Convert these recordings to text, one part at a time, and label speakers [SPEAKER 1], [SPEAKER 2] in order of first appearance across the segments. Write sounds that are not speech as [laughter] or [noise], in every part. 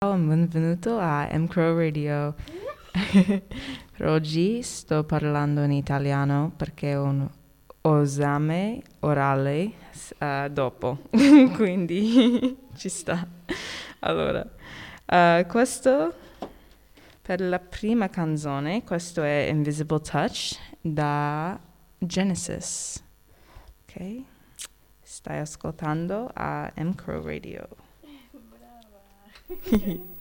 [SPEAKER 1] Ciao e benvenuto a M Crow Radio. [laughs] per oggi sto parlando in italiano perché ho un esame orale uh, dopo, [laughs] quindi [laughs] ci sta. Allora, uh, questo per la prima canzone, questo è Invisible Touch da Genesis. Ok? Stai ascoltando a M Crow Radio. È [laughs]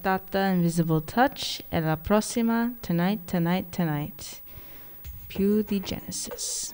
[SPEAKER 1] stata Invisible Touch e la prossima Tonight, Tonight, Tonight. Più di Genesis.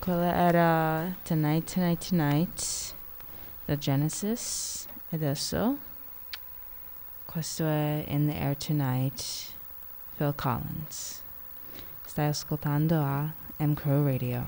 [SPEAKER 2] Quella era uh, Tonight, Tonight, Tonight da Genesis. Adesso questo è In the Air Tonight, Phil Collins. Stai ascoltando a M Crow Radio.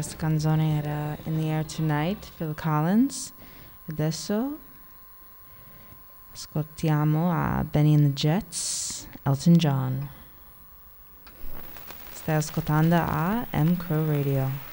[SPEAKER 1] Questa canzone era uh, In the Air Tonight, Phil Collins. Adesso ascoltiamo a Benny and the Jets, Elton John. Stai ascoltando a M Crow Radio.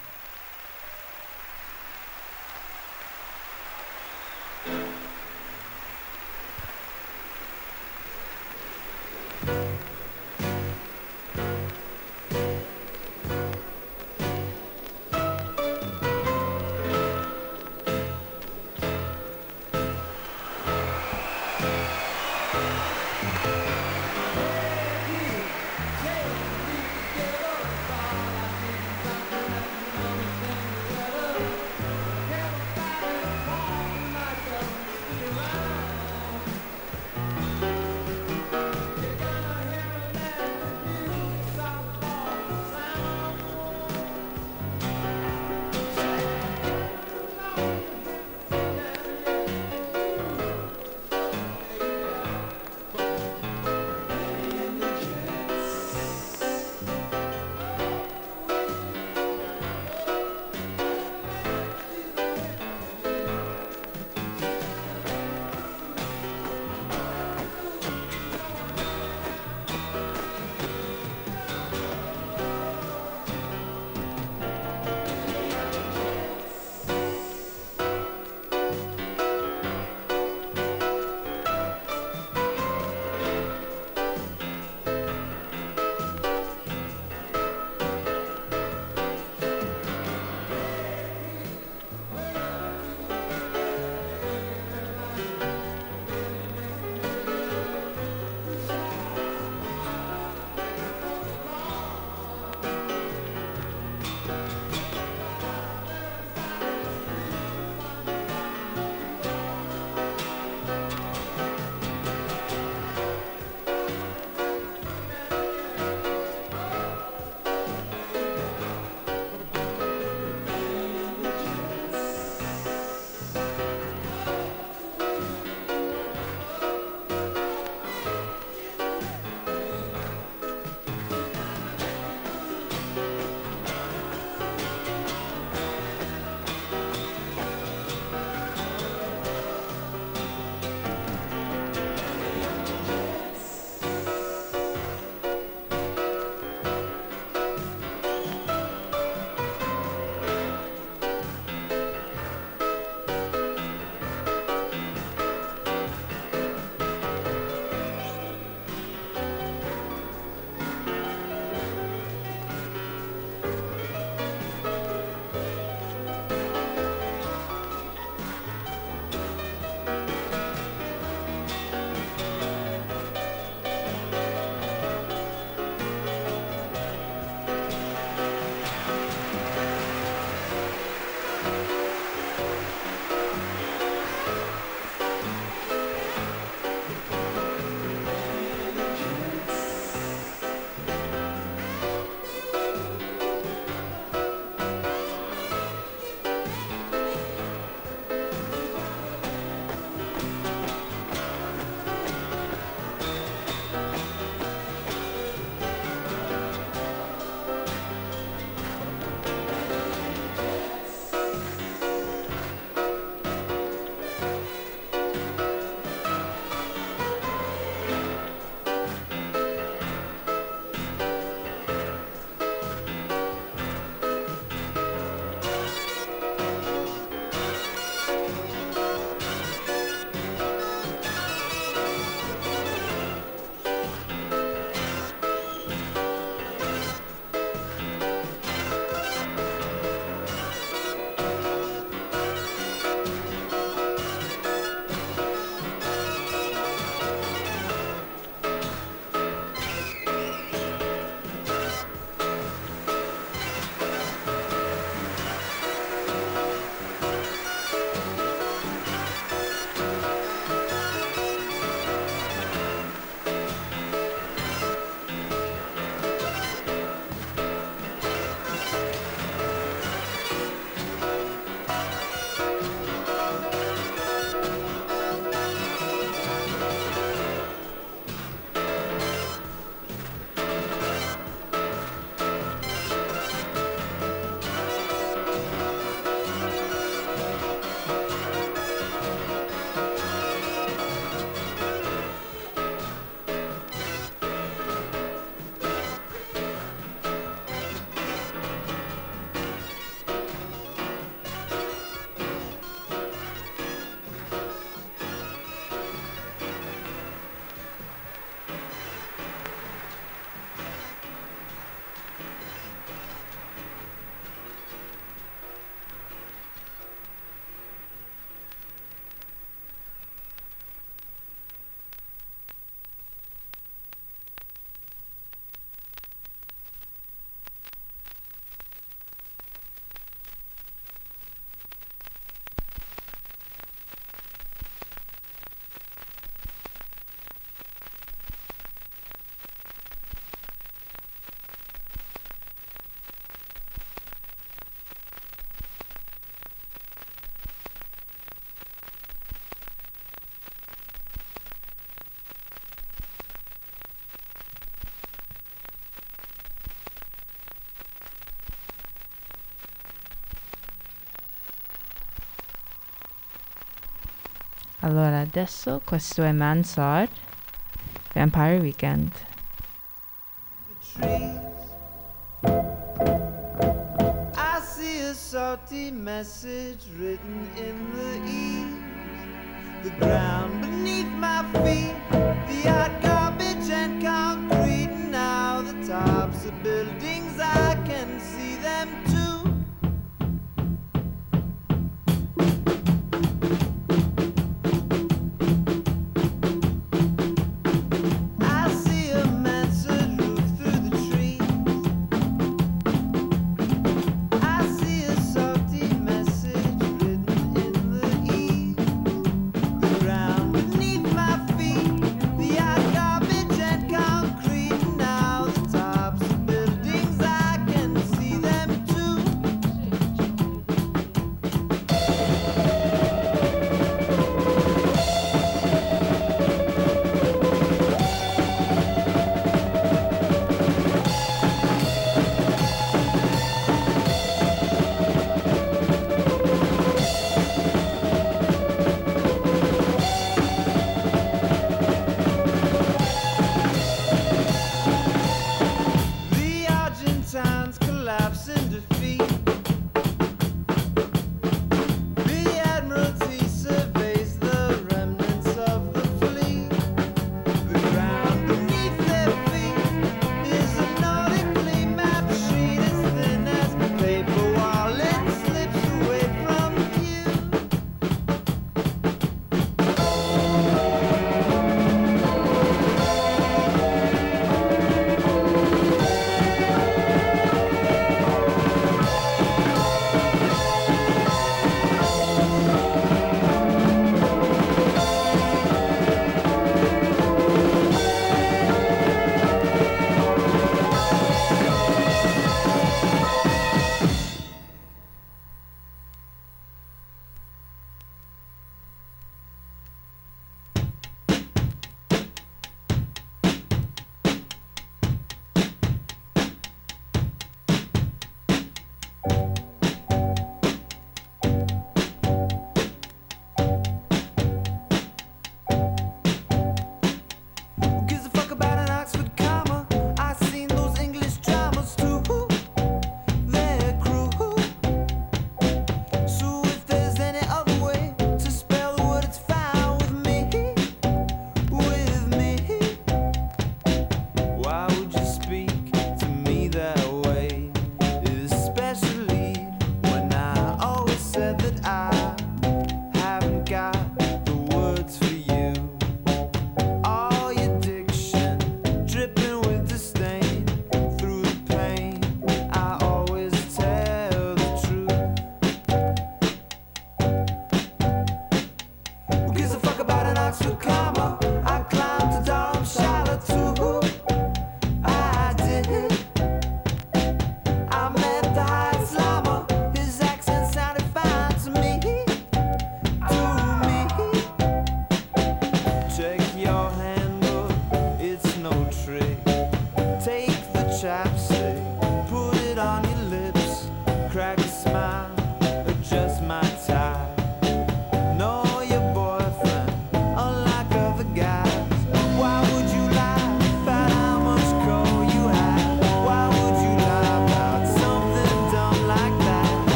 [SPEAKER 2] Allora, adesso questo è Mansard Vampire Weekend.
[SPEAKER 3] I see a salty message written in the eaves, the ground beneath my feet.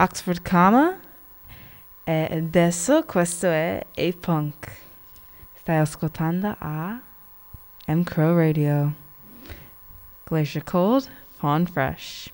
[SPEAKER 3] Oxford Comma
[SPEAKER 2] e adesso questo è A-Punk. Stai ascoltando a M Crow Radio. Glacier Cold, Fawn Fresh.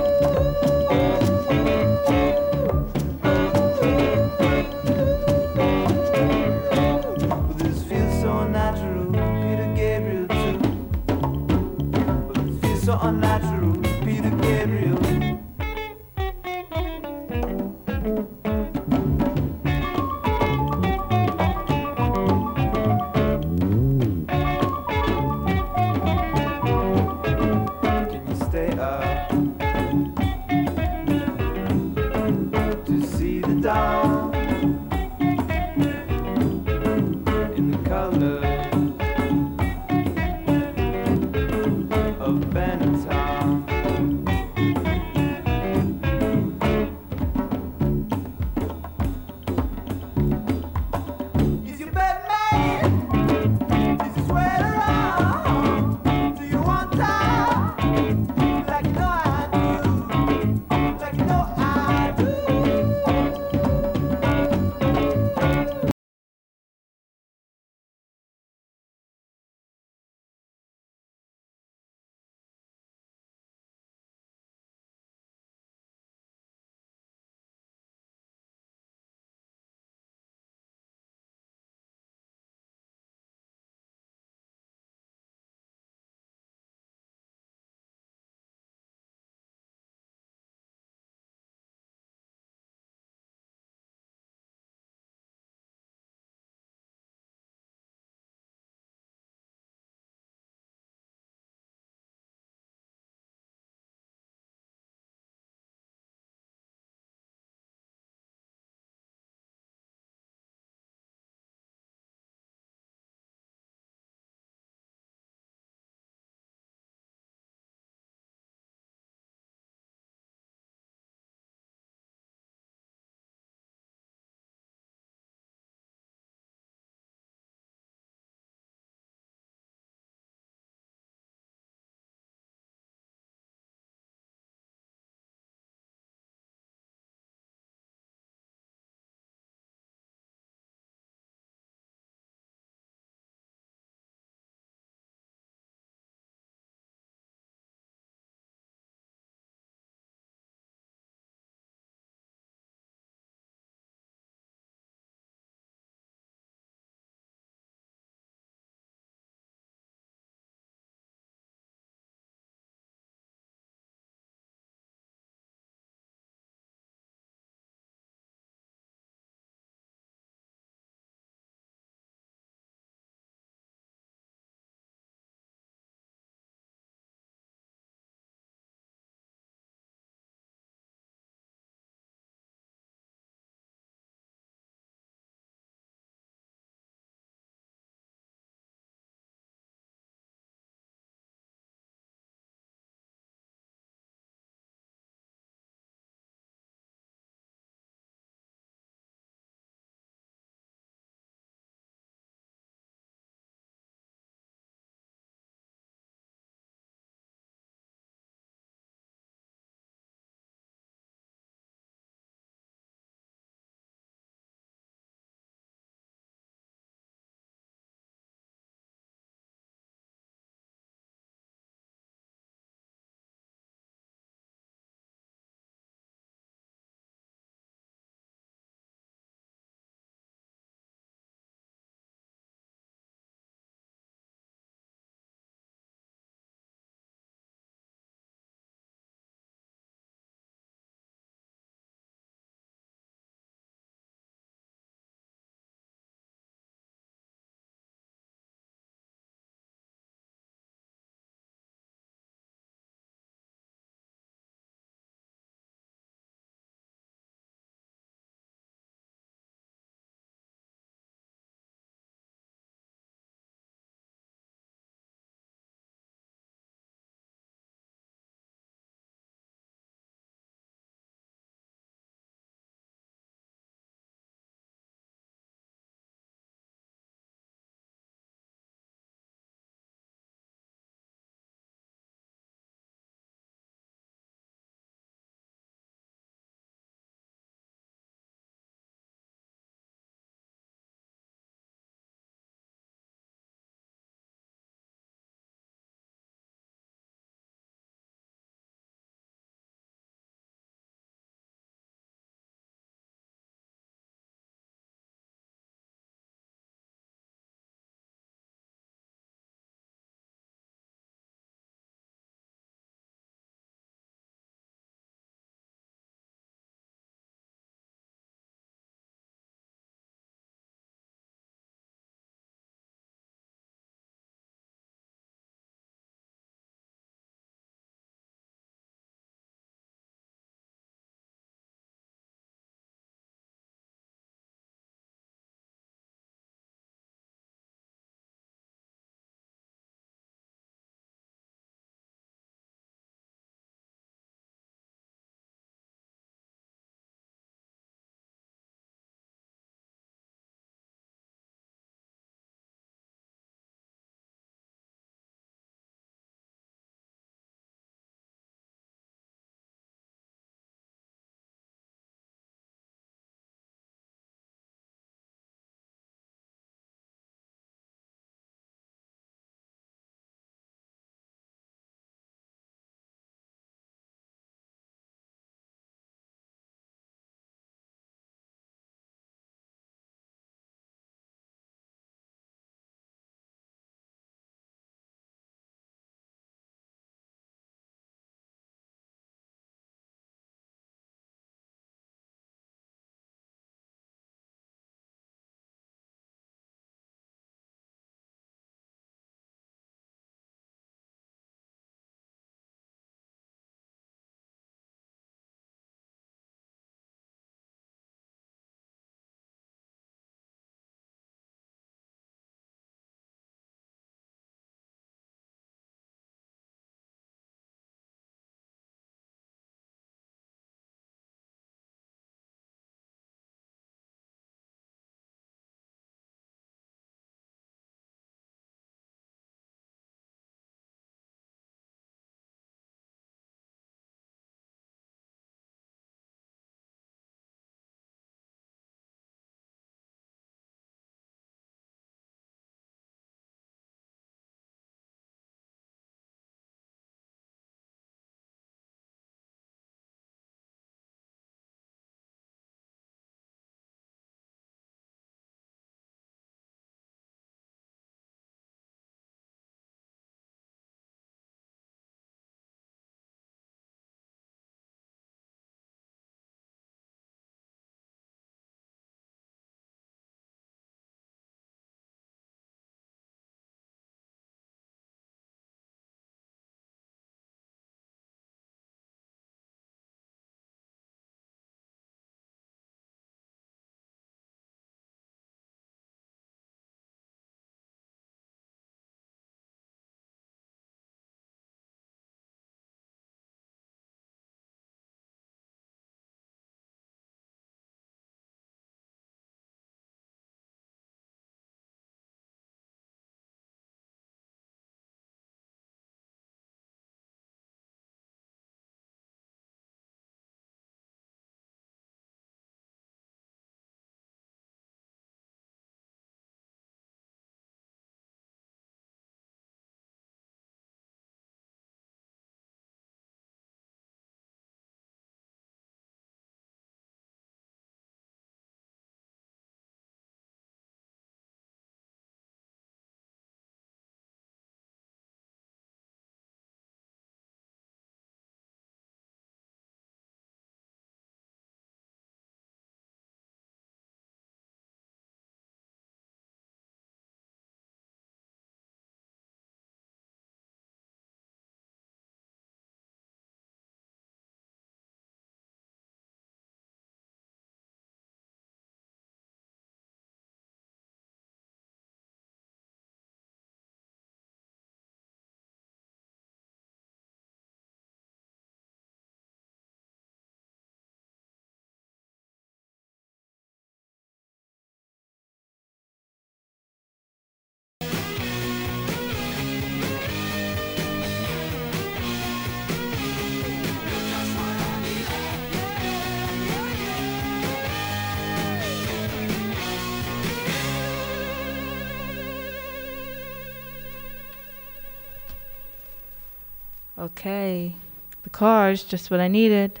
[SPEAKER 3] okay, the Cars just what I needed.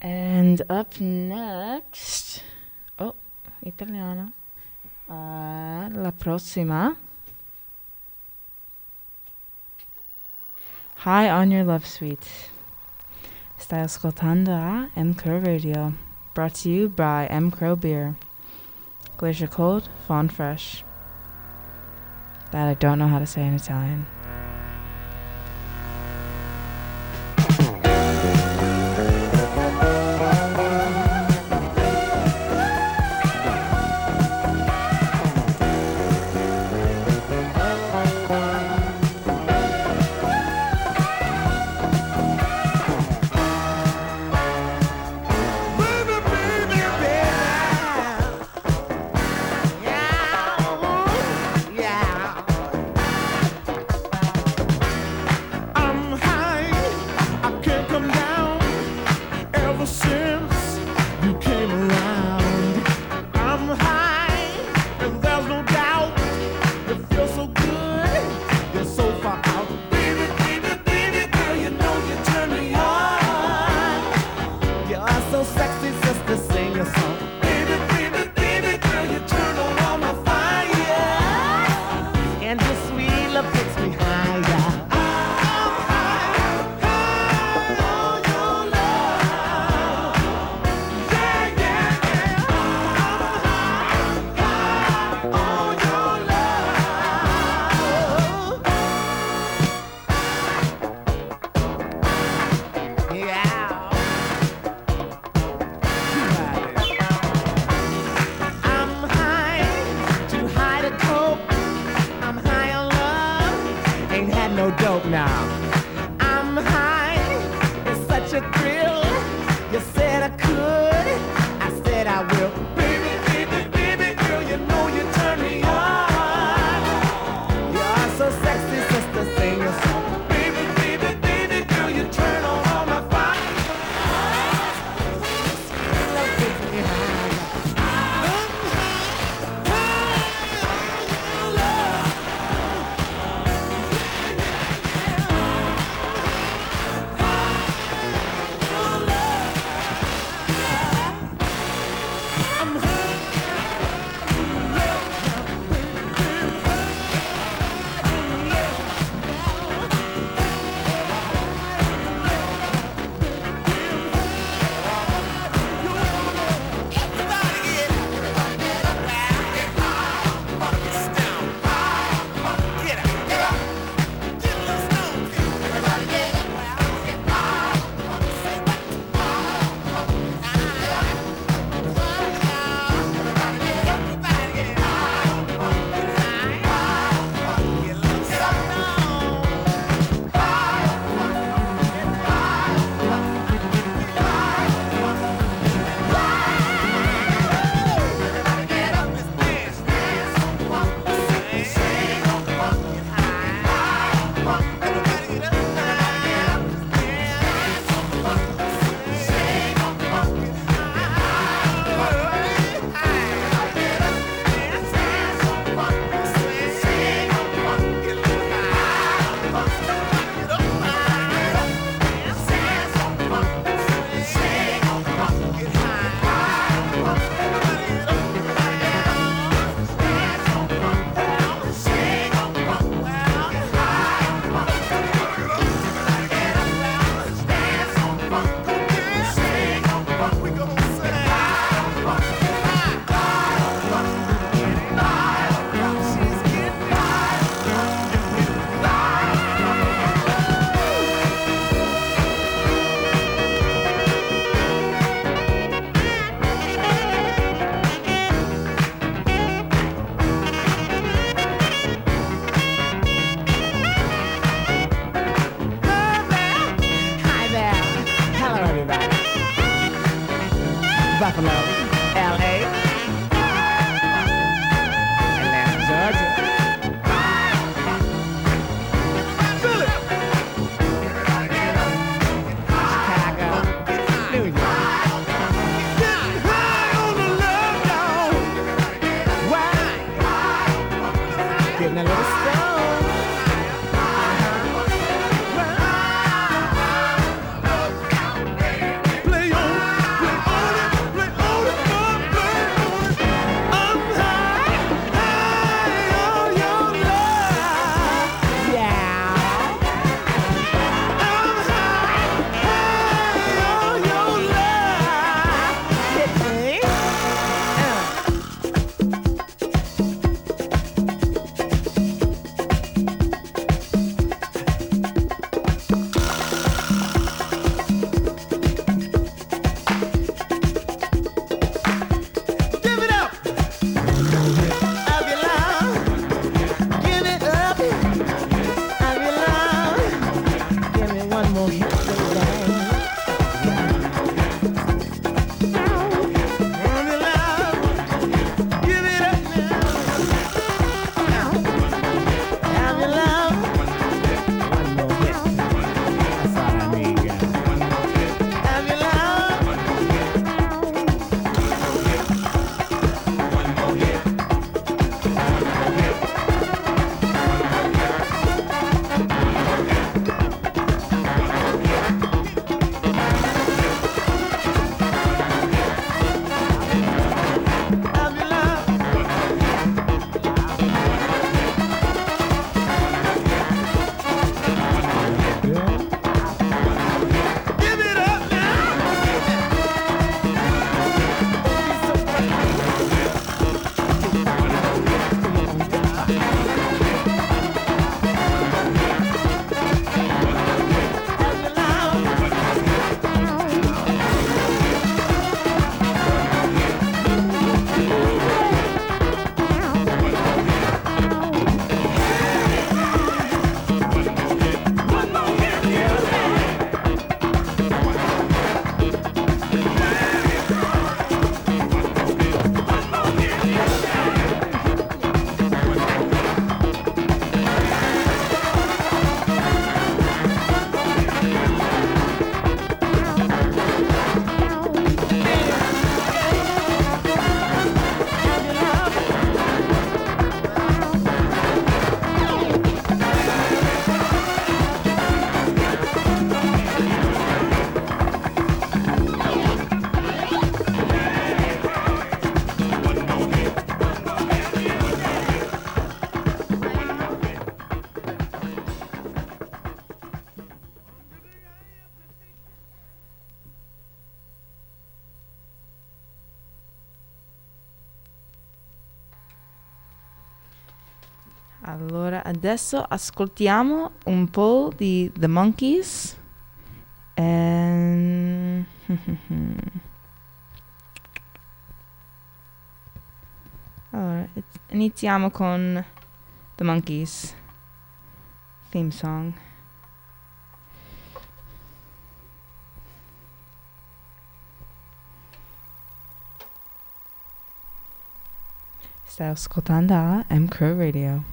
[SPEAKER 3] And up next, oh, italiano. Uh, la prossima. High on your love suite. Stai ascoltando a M Crow Radio, brought to you by M Crow Beer. Glacier Cold, Fawn Fresh. That I don't know how to say in Italian.
[SPEAKER 4] Adesso ascoltiamo un po' di The Monkeys. And... Ehm, allora, iniziamo con The Monkeys theme song. Stai ascoltando a M Crow Radio.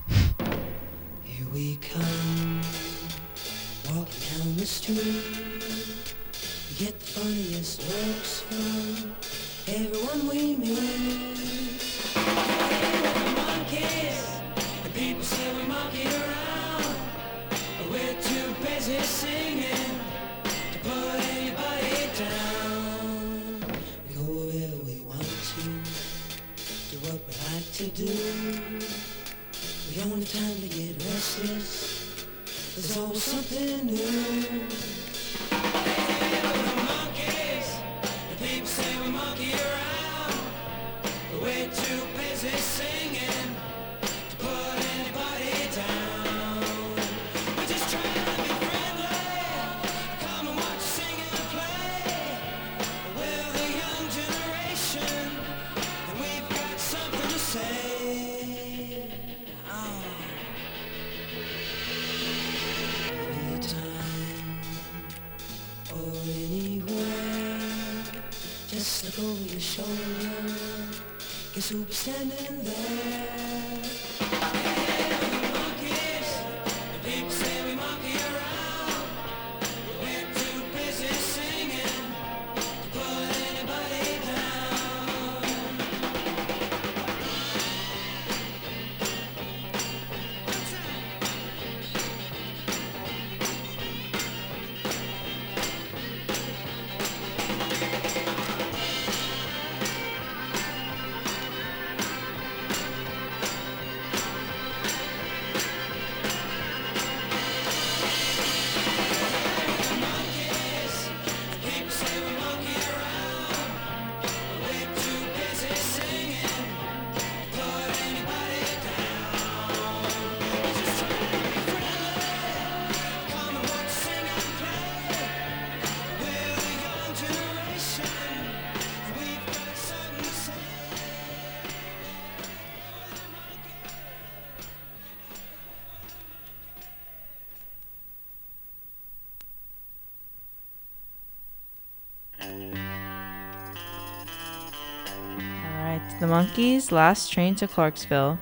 [SPEAKER 4] Monkees' last train to Clarksville.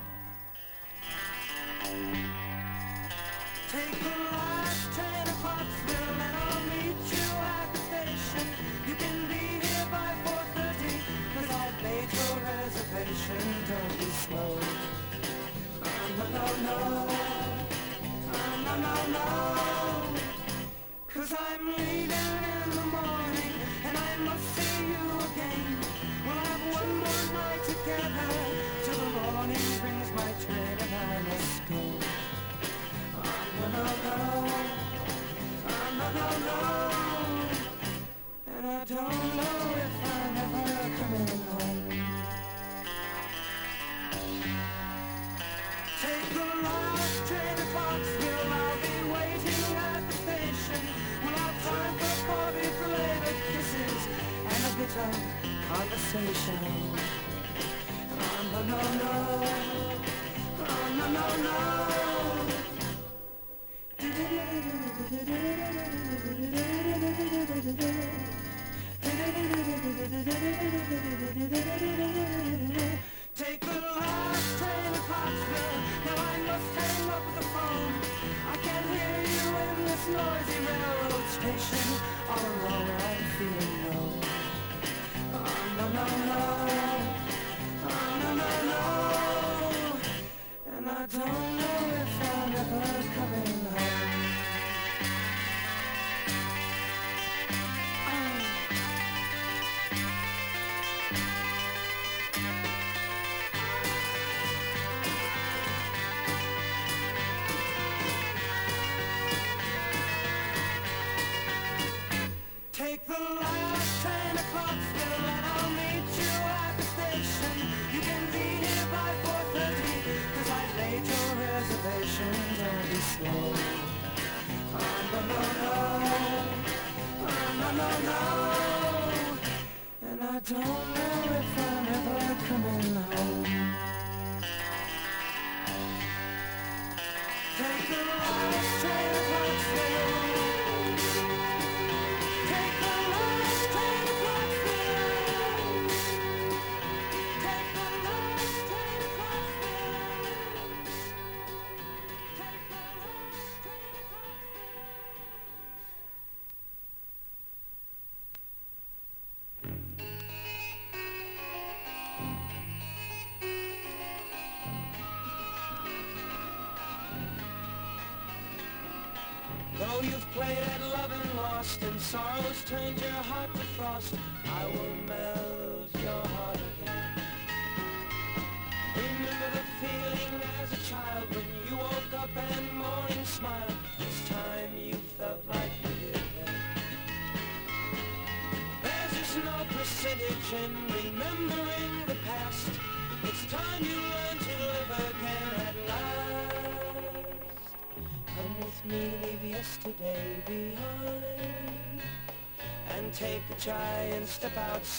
[SPEAKER 5] strange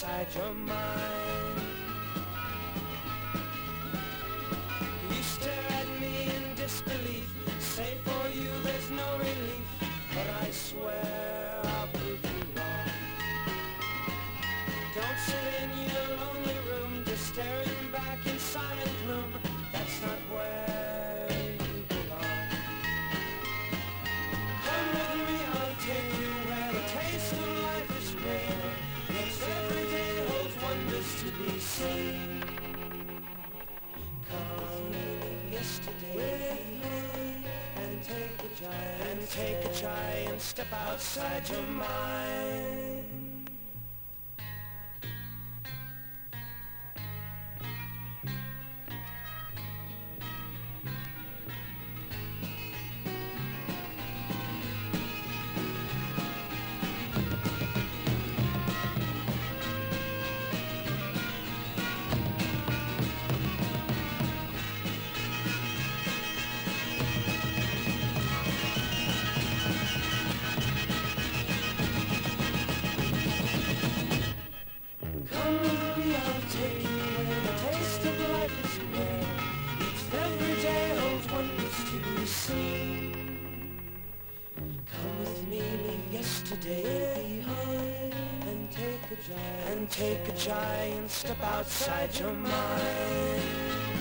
[SPEAKER 5] inside your
[SPEAKER 4] mind. take a try and step outside your mind. take a giant step outside your mind.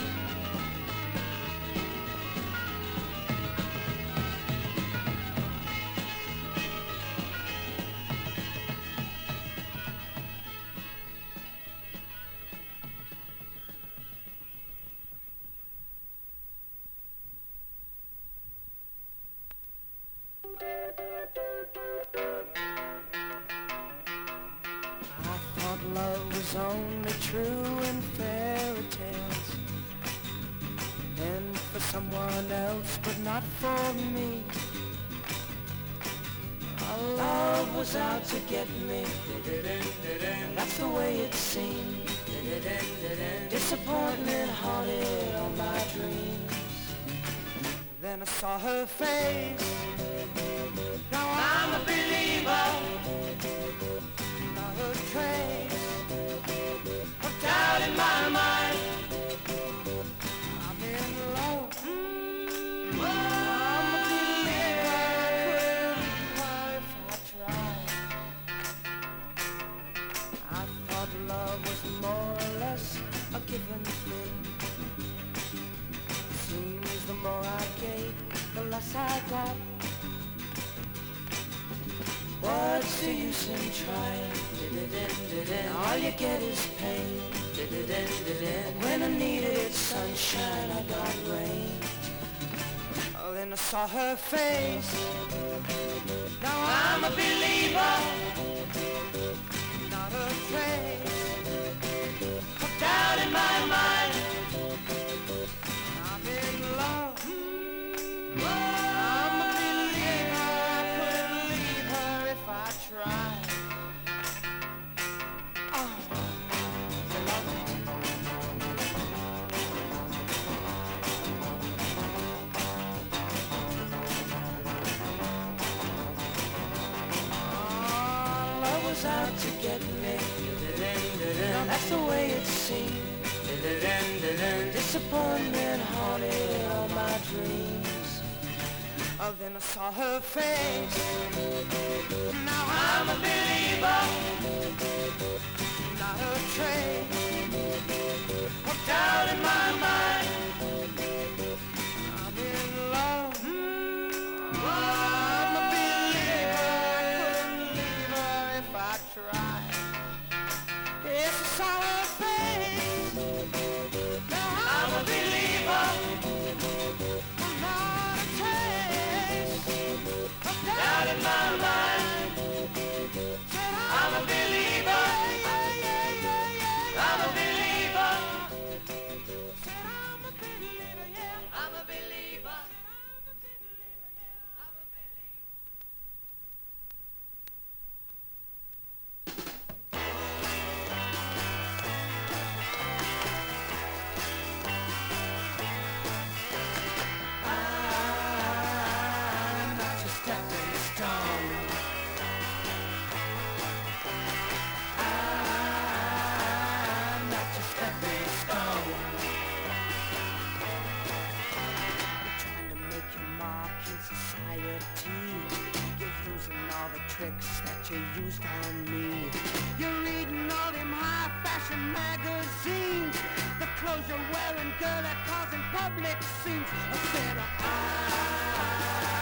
[SPEAKER 4] on me. You're reading all them high fashion magazines. The clothes you're wearing, girl, are causing public scenes. I said, eyes.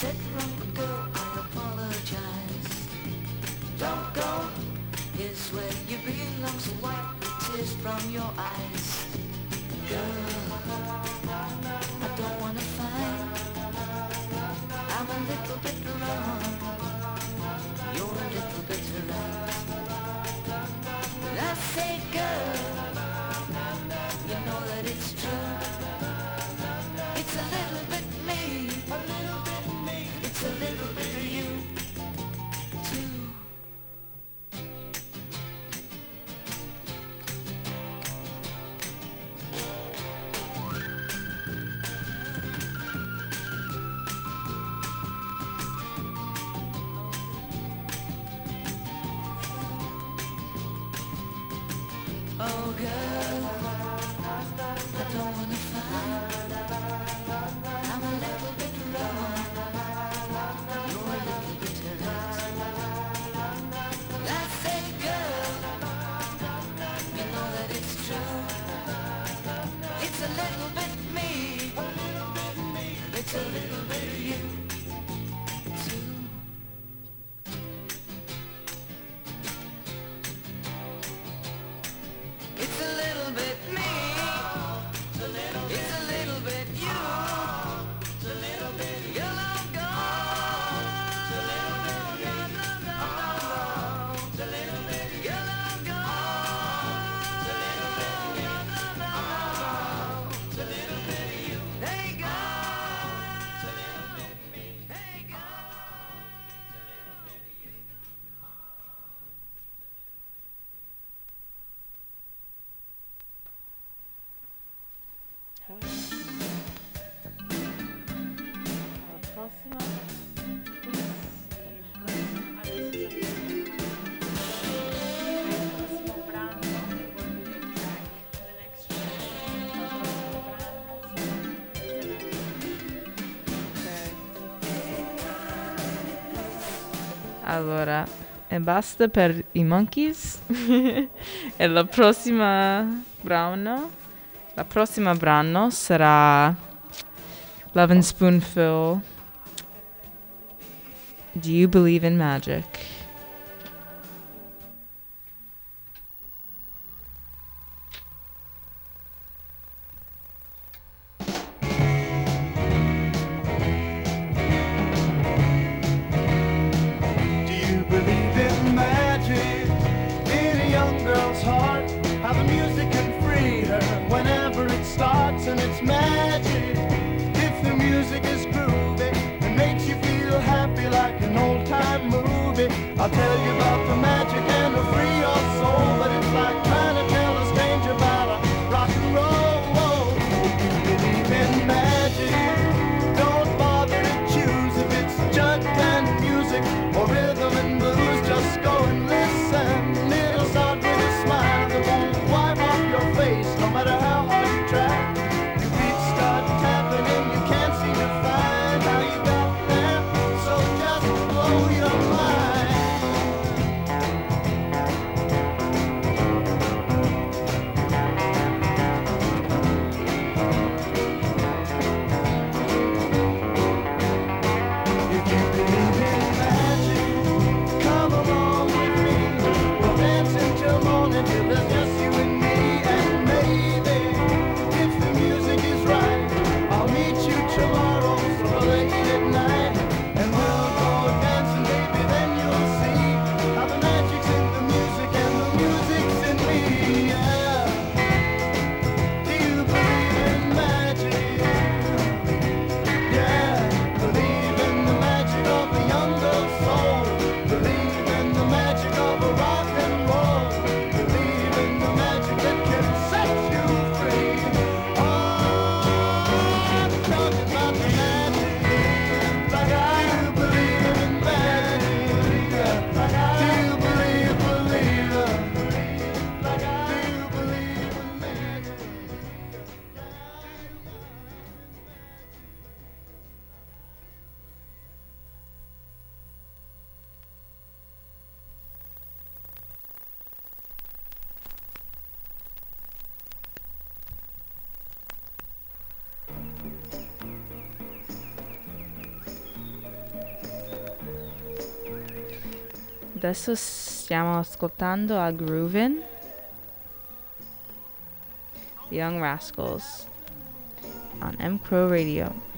[SPEAKER 4] said
[SPEAKER 3] wrong, I apologize. Don't go, is where you belong, so wipe the tears from your eyes. Girl.
[SPEAKER 2] Allora, e basta per i monkeys. [laughs] e la prossima brano, la prossima brano sarà Love and Spoonful. Do you believe in magic? adesso stiamo ascoltando a Groovin The Young Rascals on M Crow Radio.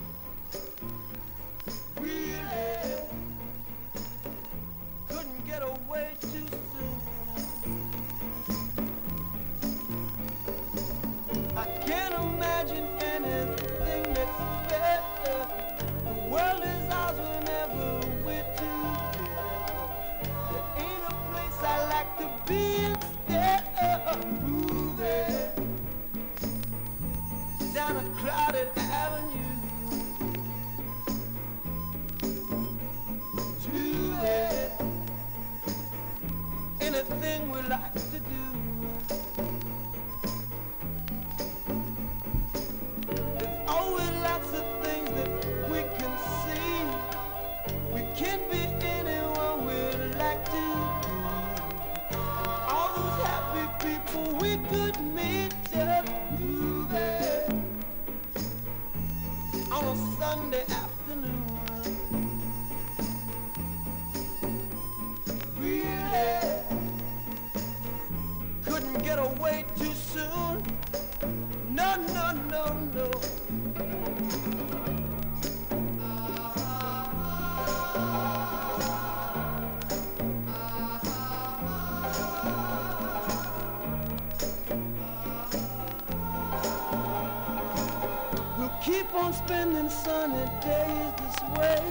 [SPEAKER 3] keep on spending sunny days this way.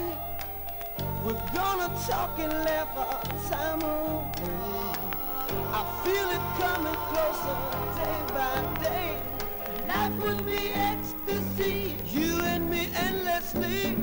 [SPEAKER 3] We're gonna talk and laugh our time away. I feel it coming closer day by day. Life will be ecstasy, you and me endlessly.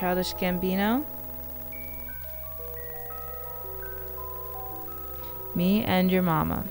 [SPEAKER 1] Childish Gambino. Me and your mama.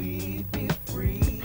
[SPEAKER 3] Can we be free?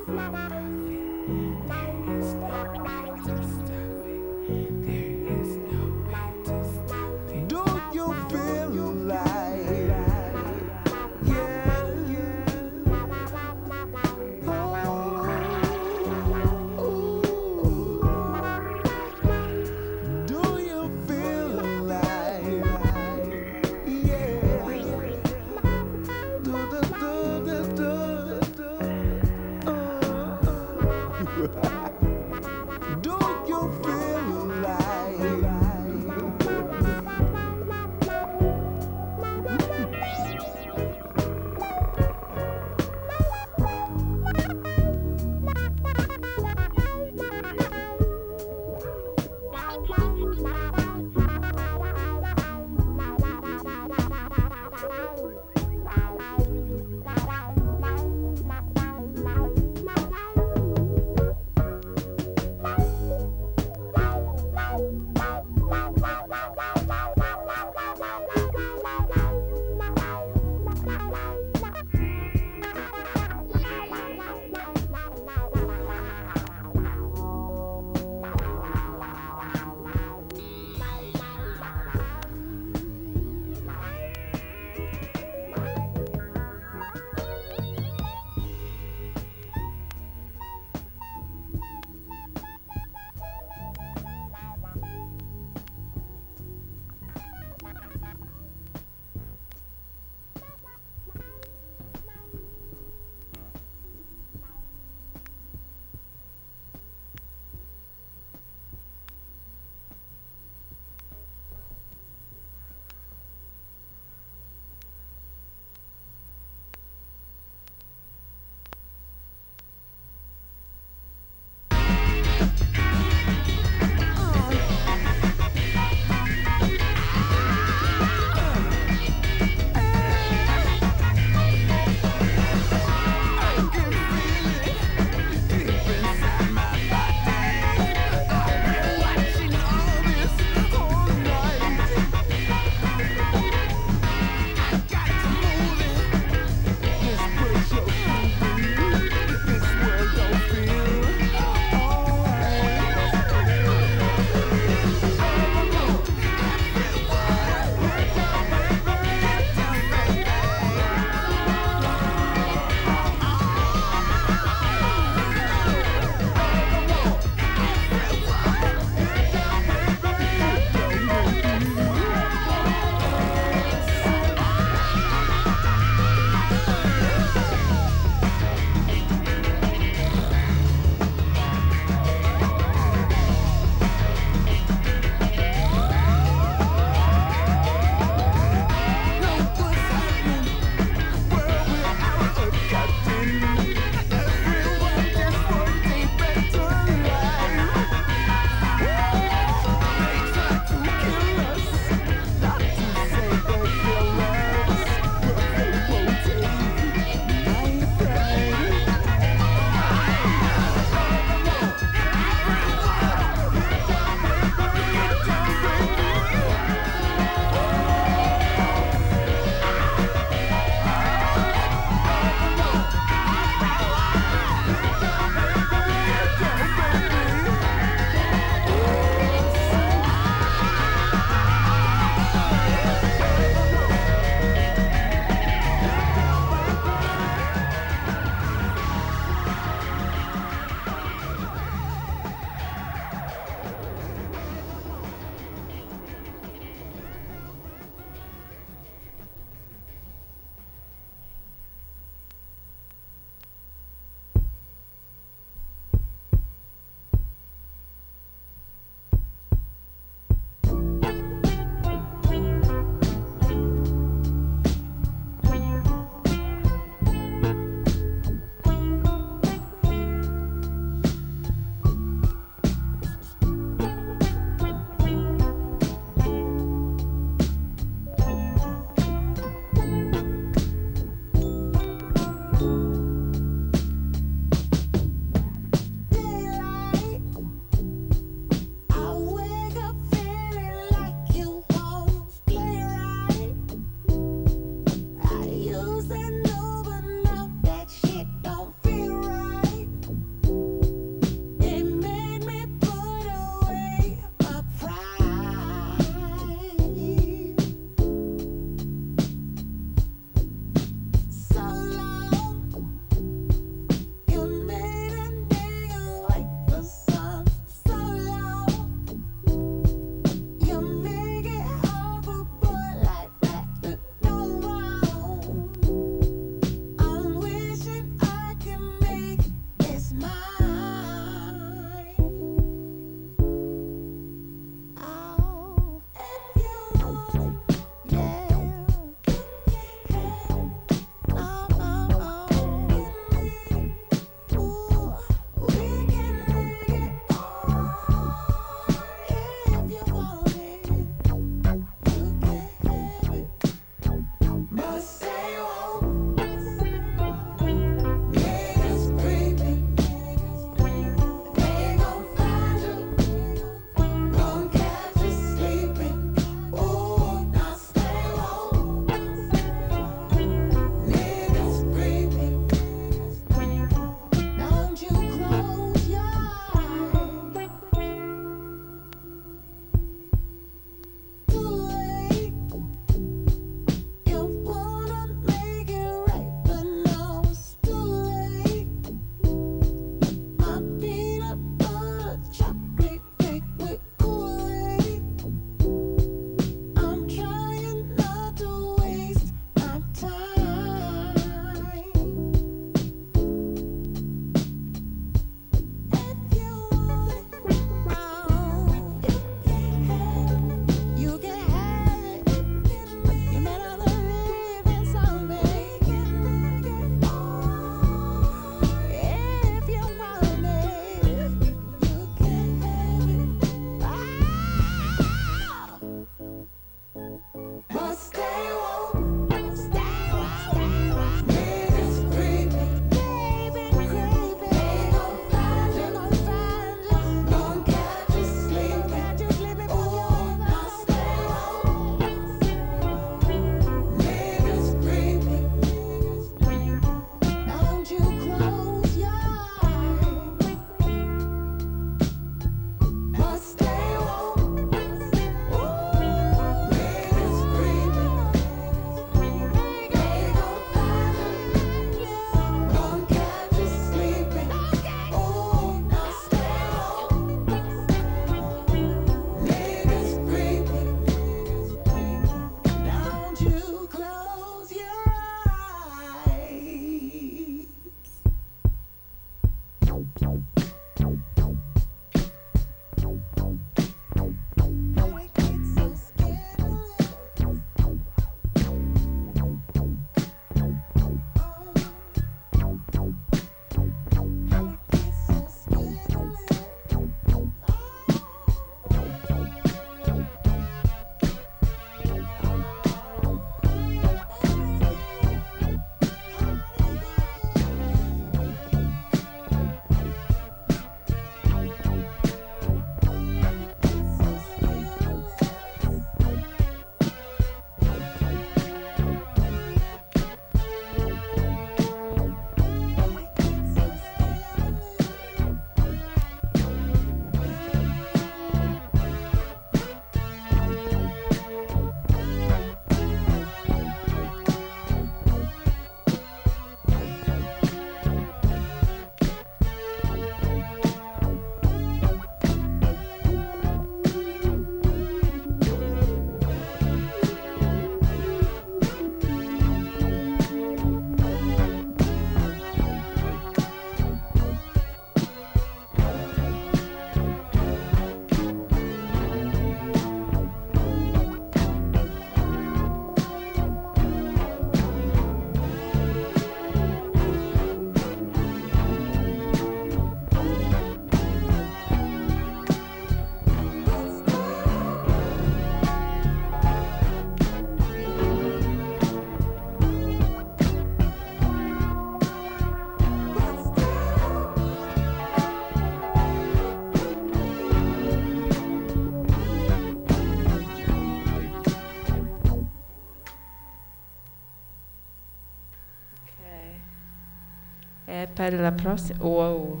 [SPEAKER 2] per la prossima... Wow.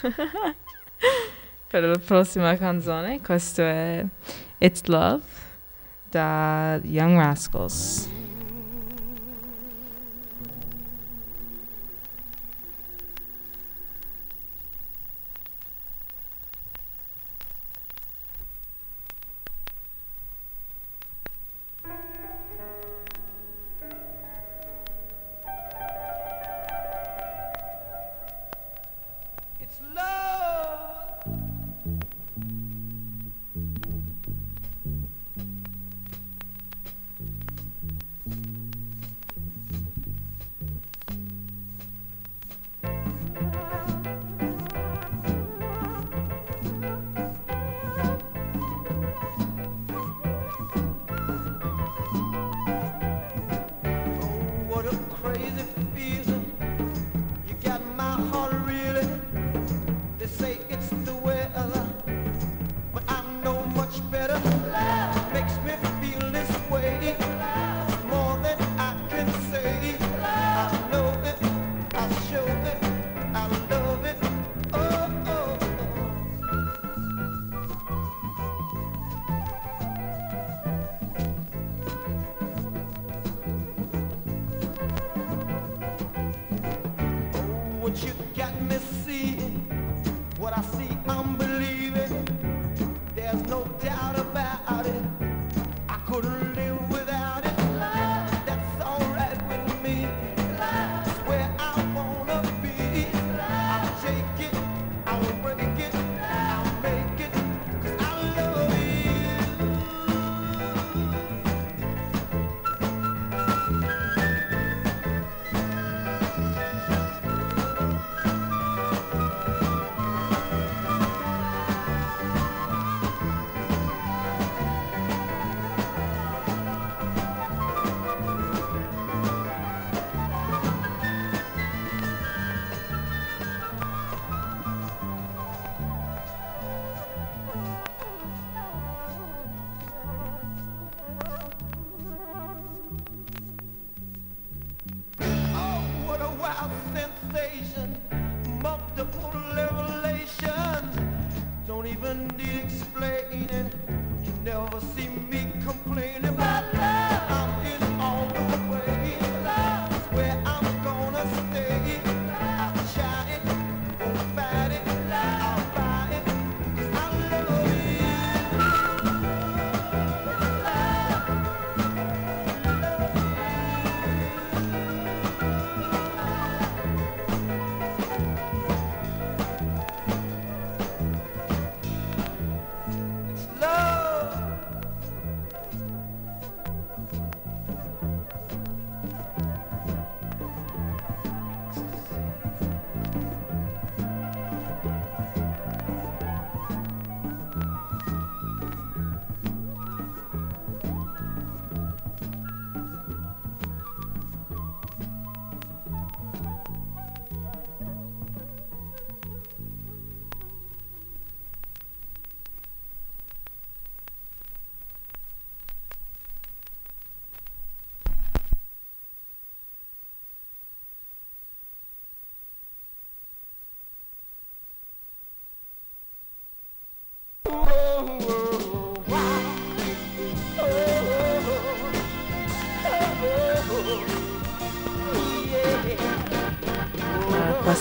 [SPEAKER 2] [laughs] per la prossima canzone, questo è It's Love da Young Rascals.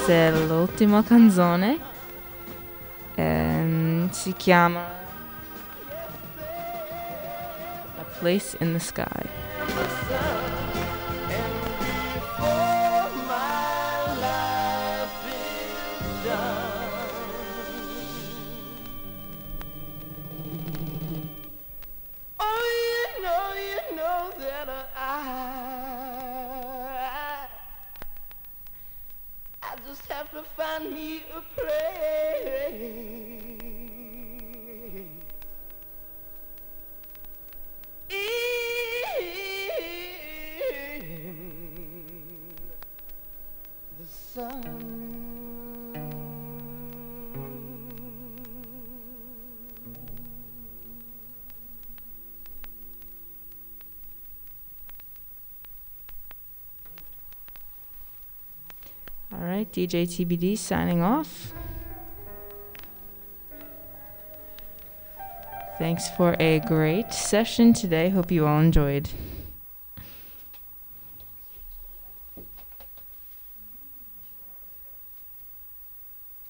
[SPEAKER 2] forse l'ultima canzone ehm, si chiama A Place in the Sky.
[SPEAKER 1] DJ TBD signing off. Thanks for a great session today. Hope you all enjoyed.